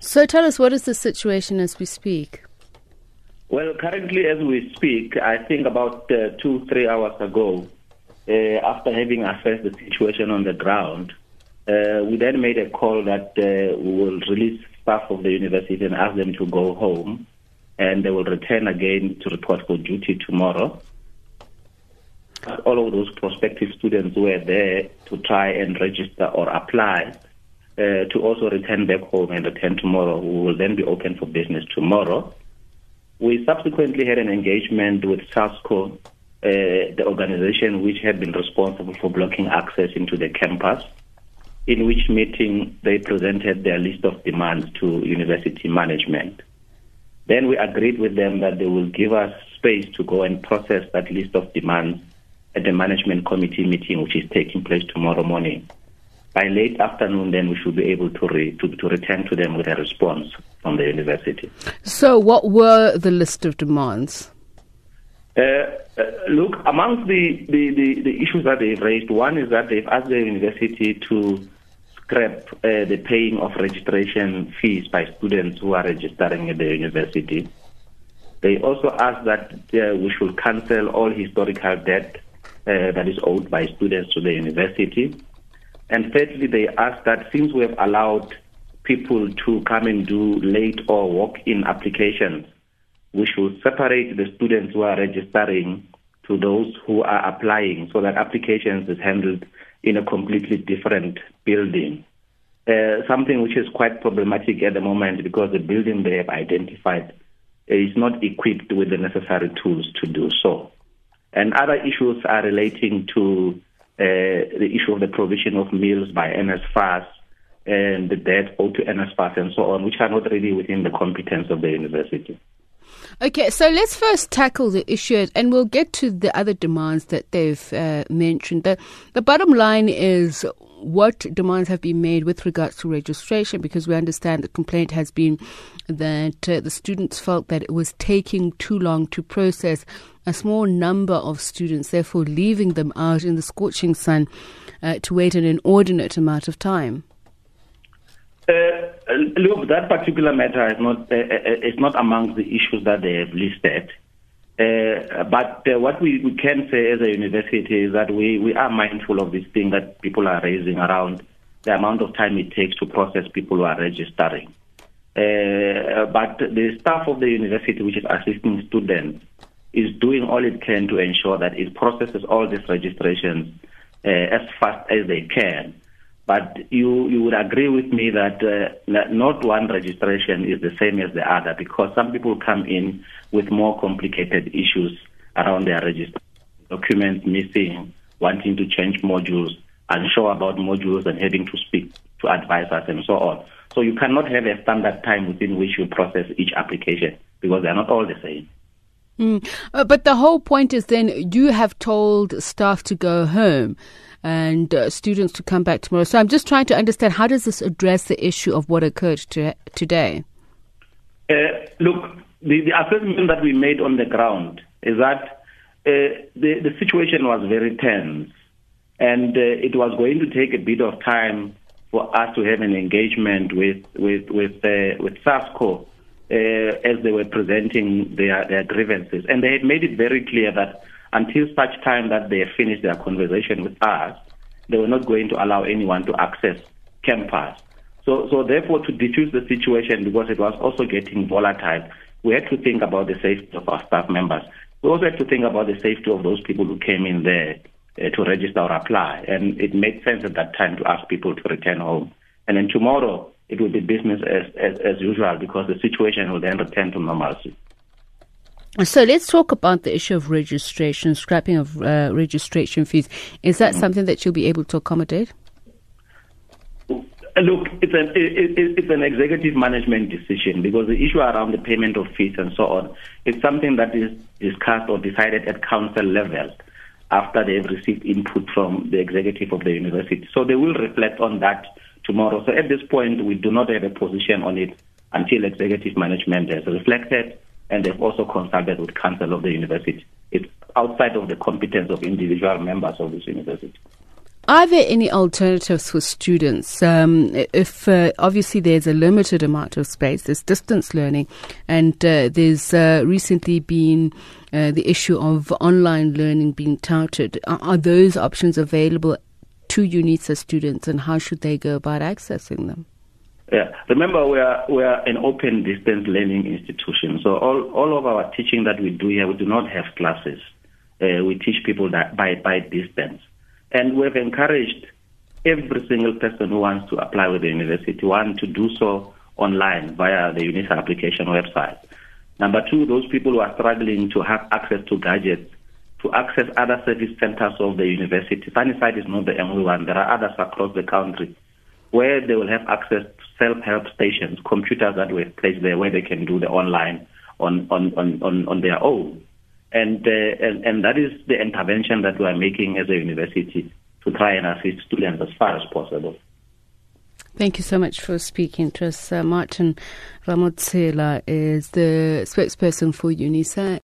So tell us, what is the situation as we speak? Well, currently, as we speak, I think about uh, two, three hours ago, uh, after having assessed the situation on the ground, uh, we then made a call that uh, we will release staff of the university and ask them to go home, and they will return again to report for duty tomorrow. All of those prospective students were there to try and register or apply uh, to also return back home and return tomorrow. We will then be open for business tomorrow. We subsequently had an engagement with SASCO, uh, the organization which had been responsible for blocking access into the campus, in which meeting they presented their list of demands to university management. Then we agreed with them that they will give us space to go and process that list of demands at the management committee meeting, which is taking place tomorrow morning by late afternoon, then we should be able to, re, to, to return to them with a response from the university. So, what were the list of demands? Uh, uh, look, amongst the, the, the, the, issues that they've raised, one is that they've asked the university to scrap uh, the paying of registration fees by students who are registering at the university. They also asked that uh, we should cancel all historical debt uh, that is owed by students to the university. And thirdly, they ask that since we have allowed people to come and do late or walk-in applications, we should separate the students who are registering to those who are applying so that applications is handled in a completely different building. Uh, something which is quite problematic at the moment because the building they have identified is not equipped with the necessary tools to do so. And other issues are relating to issue of the provision of meals by NSFAS and the debt owed to NSFAS and so on, which are not really within the competence of the university. Okay, so let's first tackle the issue, and we'll get to the other demands that they've uh, mentioned. The, the bottom line is what demands have been made with regards to registration, because we understand the complaint has been that uh, the students felt that it was taking too long to process a small number of students, therefore leaving them out in the scorching sun uh, to wait an inordinate amount of time. Uh, look, that particular matter is not uh, uh is not among the issues that they have listed. Uh, but uh, what we, we can say as a university is that we, we are mindful of this thing that people are raising around the amount of time it takes to process people who are registering. Uh, but the staff of the university, which is assisting students, is doing all it can to ensure that it processes all these registrations uh, as fast as they can. But you, you would agree with me that uh, not one registration is the same as the other because some people come in with more complicated issues around their registration, documents missing, wanting to change modules, unsure about modules and having to speak to advisors and so on. So you cannot have a standard time within which you process each application because they're not all the same. Mm. Uh, but the whole point is then you have told staff to go home and uh, students to come back tomorrow. So I'm just trying to understand how does this address the issue of what occurred to, today? Uh, look, the, the, assessment that we made on the ground is that uh, the, the situation was very tense and uh, it was going to take a bit of time for us to have an engagement with with with uh, with SASCO uh, as they were presenting their, their grievances. And they had made it very clear that until such time that they finished their conversation with us, they were not going to allow anyone to access campus. So, so therefore, to diffuse the situation, because it was also getting volatile, we had to think about the safety of our staff members. We also had to think about the safety of those people who came in there uh, to register or apply. And it made sense at that time to ask people to return home. And then tomorrow, it will be business as, as, as usual because the situation will then return to normalcy. So let's talk about the issue of registration, scrapping of uh, registration fees. Is that mm-hmm. something that you'll be able to accommodate? Uh, look, it's an it, it's an executive management decision because the issue around the payment of fees and so on is something that is discussed or decided at council level after they've received input from the executive of the university. So they will reflect on that tomorrow. So at this point, we do not have a position on it until executive management has reflected and they've also consulted with council of the university. It's outside of the competence of individual members of this university. Are there any alternatives for students? Um, if uh, obviously there's a limited amount of space, there's distance learning, and uh, there's uh, recently been uh, the issue of online learning being touted. Are, are those options available to UNISA students, and how should they go about accessing them? Yeah. Remember, we are we are an open distance learning institution. So all all of our teaching that we do here, we do not have classes. Uh, we teach people that by by distance, and we've encouraged every single person who wants to apply with the university one to do so online via the UNISA application website. Number two, those people who are struggling to have access to gadgets to access other service centers of the university. Sunnyside is not the only one. There are others across the country where they will have access to self-help stations, computers that were placed there where they can do the online on, on, on, on, their own. And, uh, and, and that is the intervention that we are making as a university to try and assist students as far as possible. Thank you so much for speaking to us. Uh, Martin Ramotshela is the spokesperson for UNISA.